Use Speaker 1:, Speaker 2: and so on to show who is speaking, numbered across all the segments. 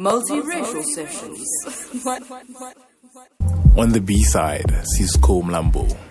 Speaker 1: Multiracial sessions.
Speaker 2: On the B side, Cisco Mlambo.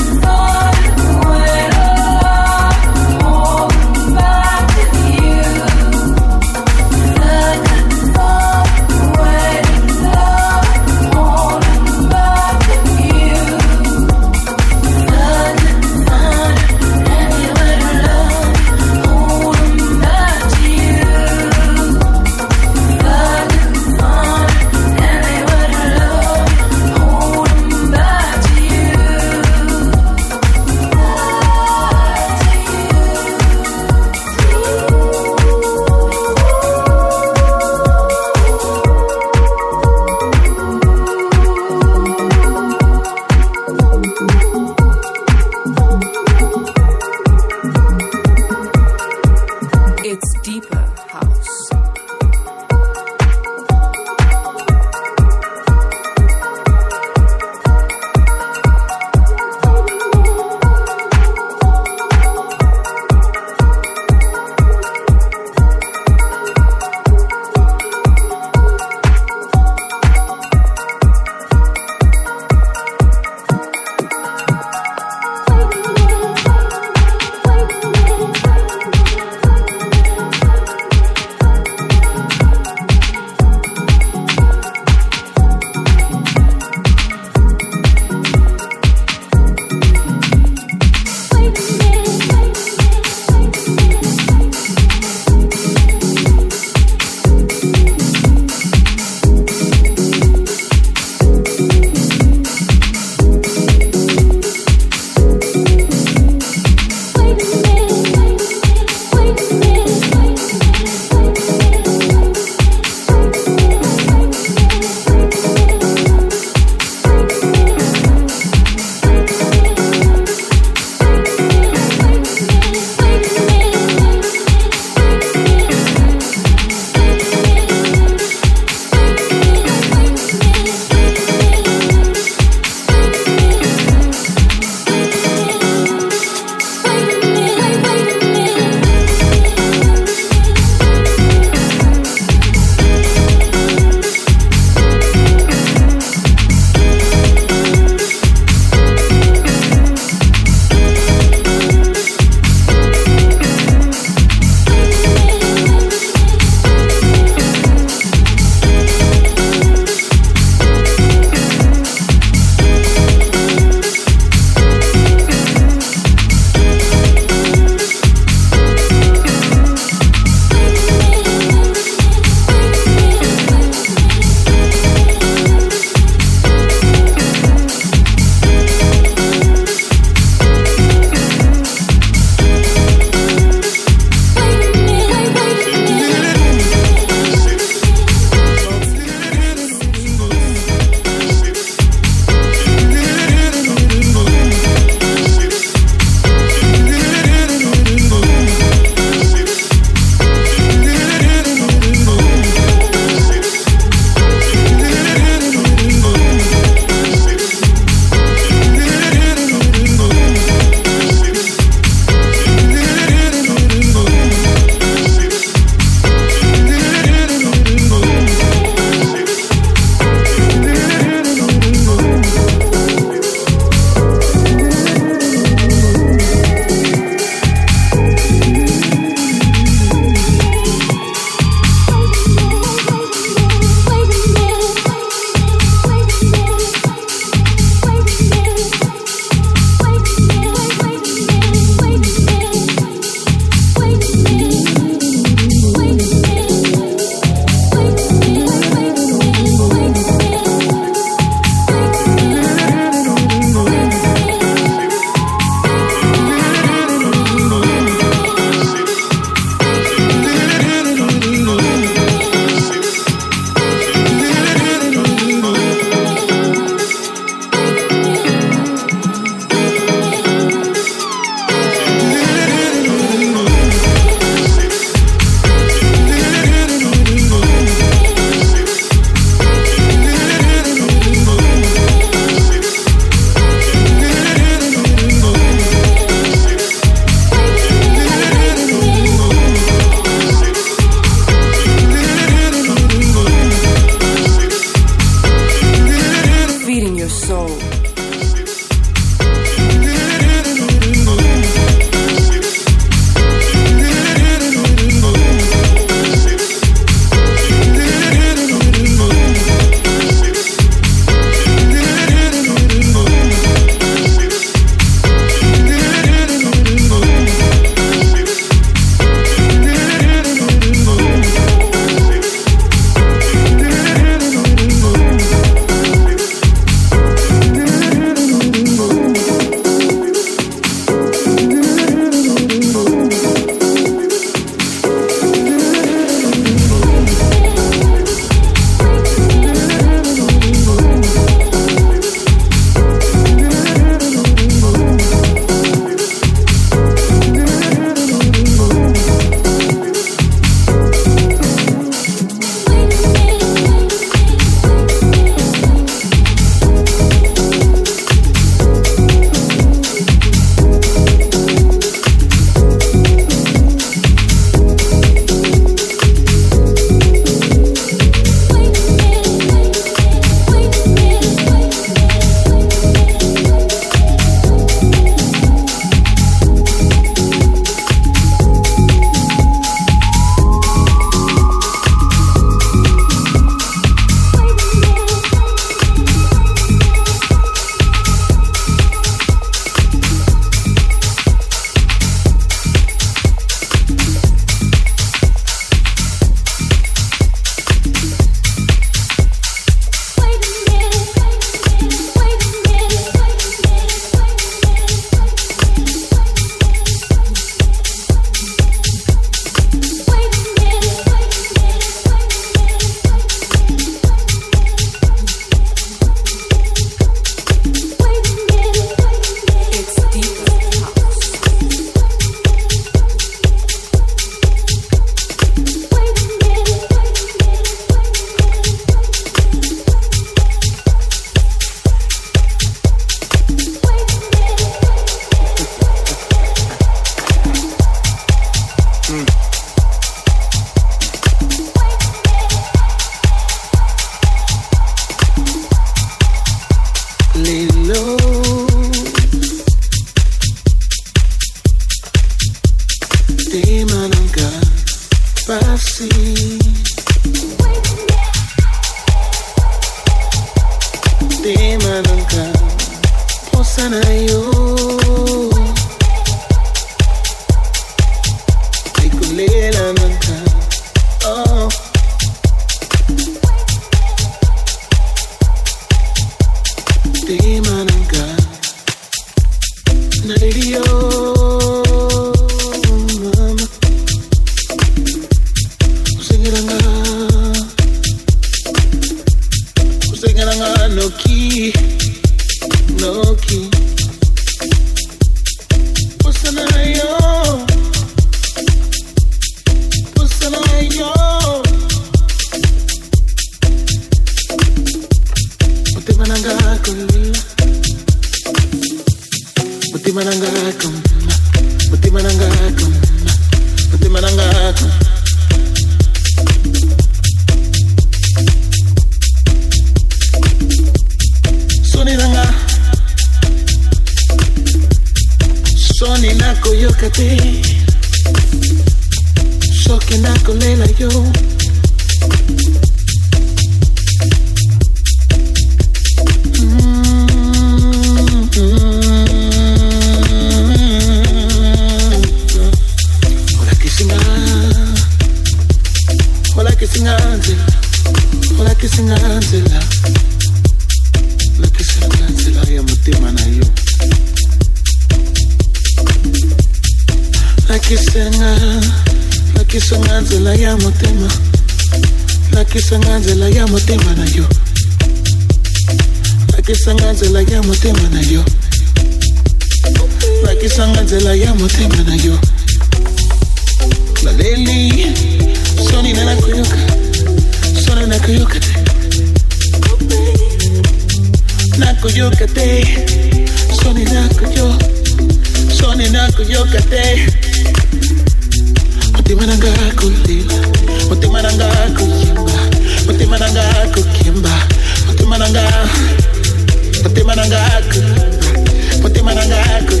Speaker 2: ugly.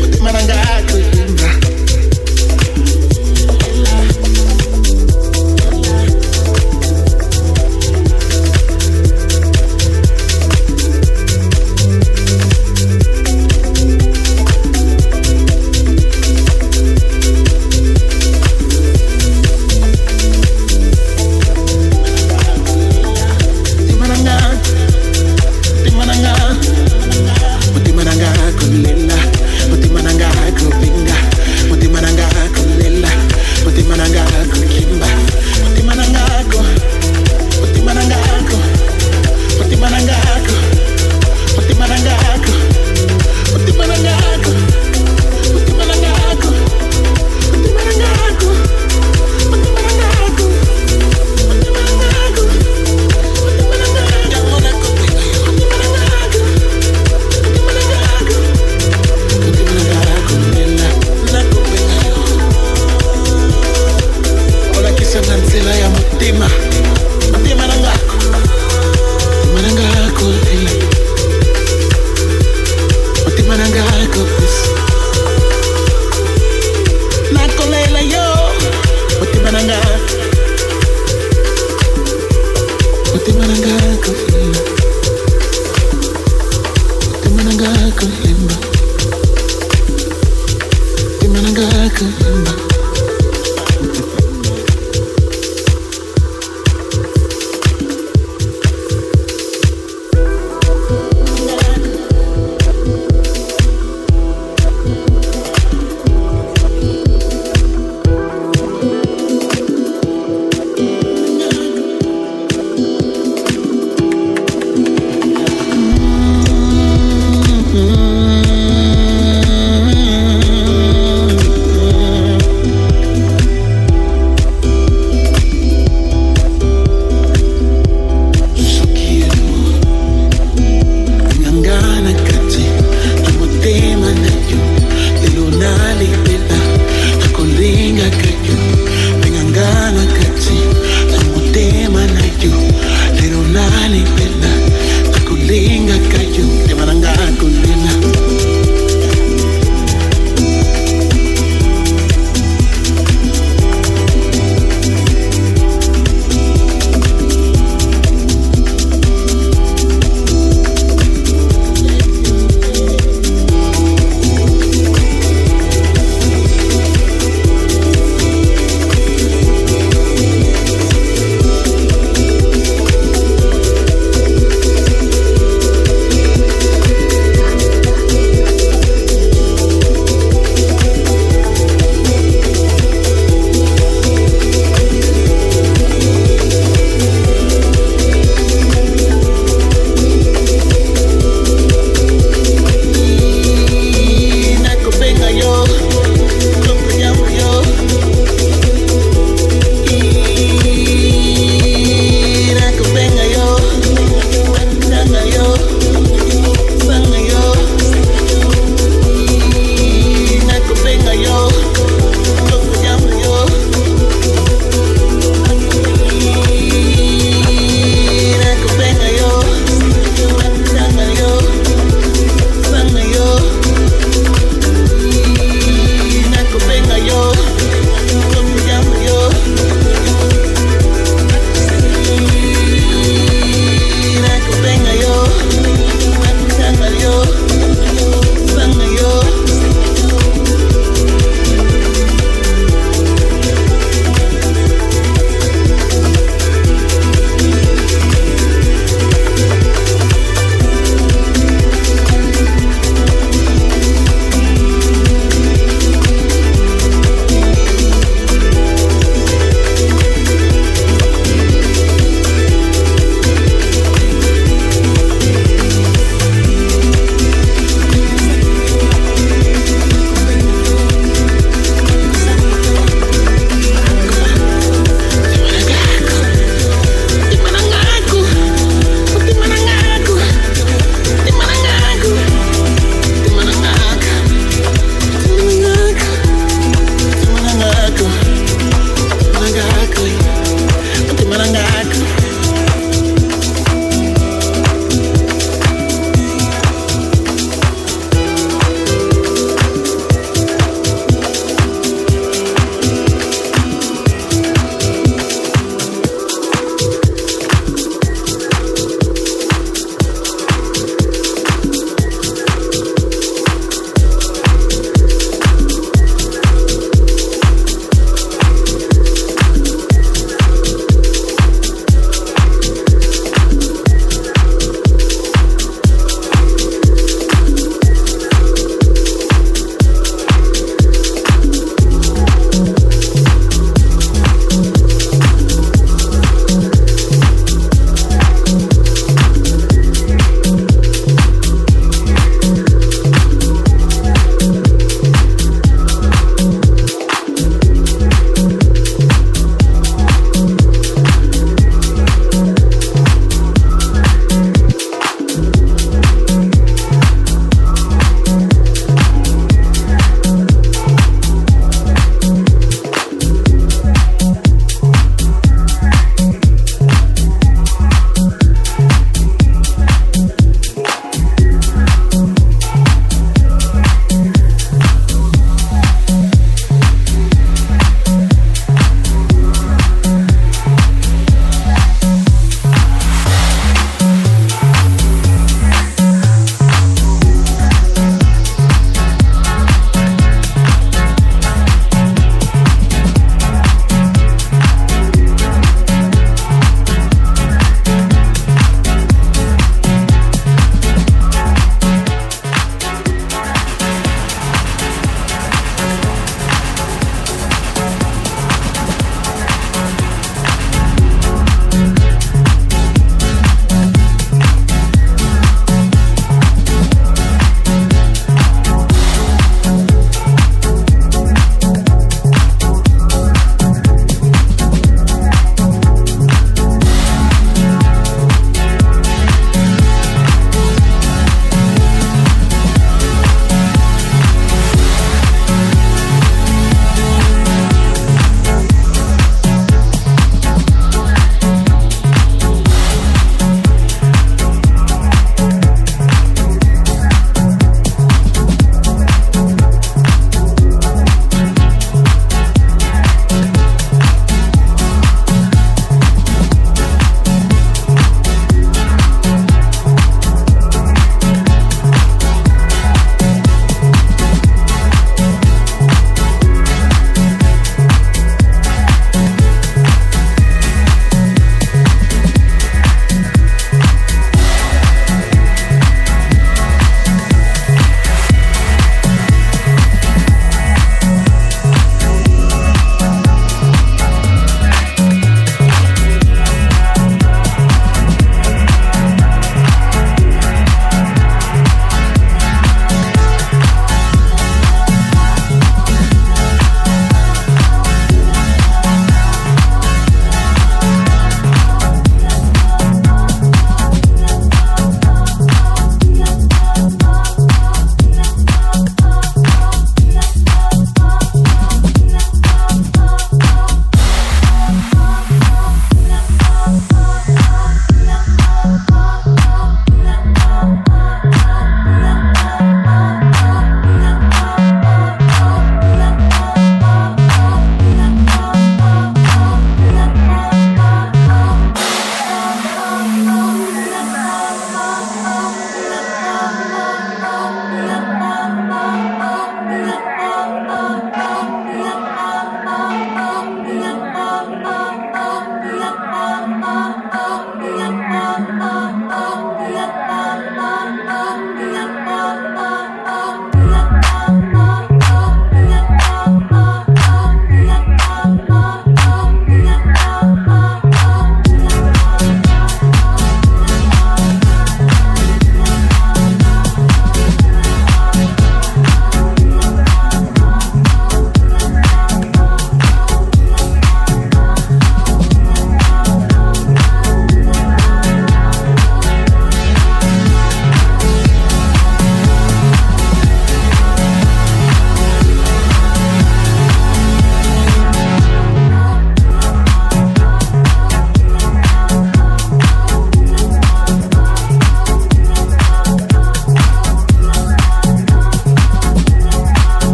Speaker 2: But them man got ugly.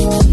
Speaker 3: Música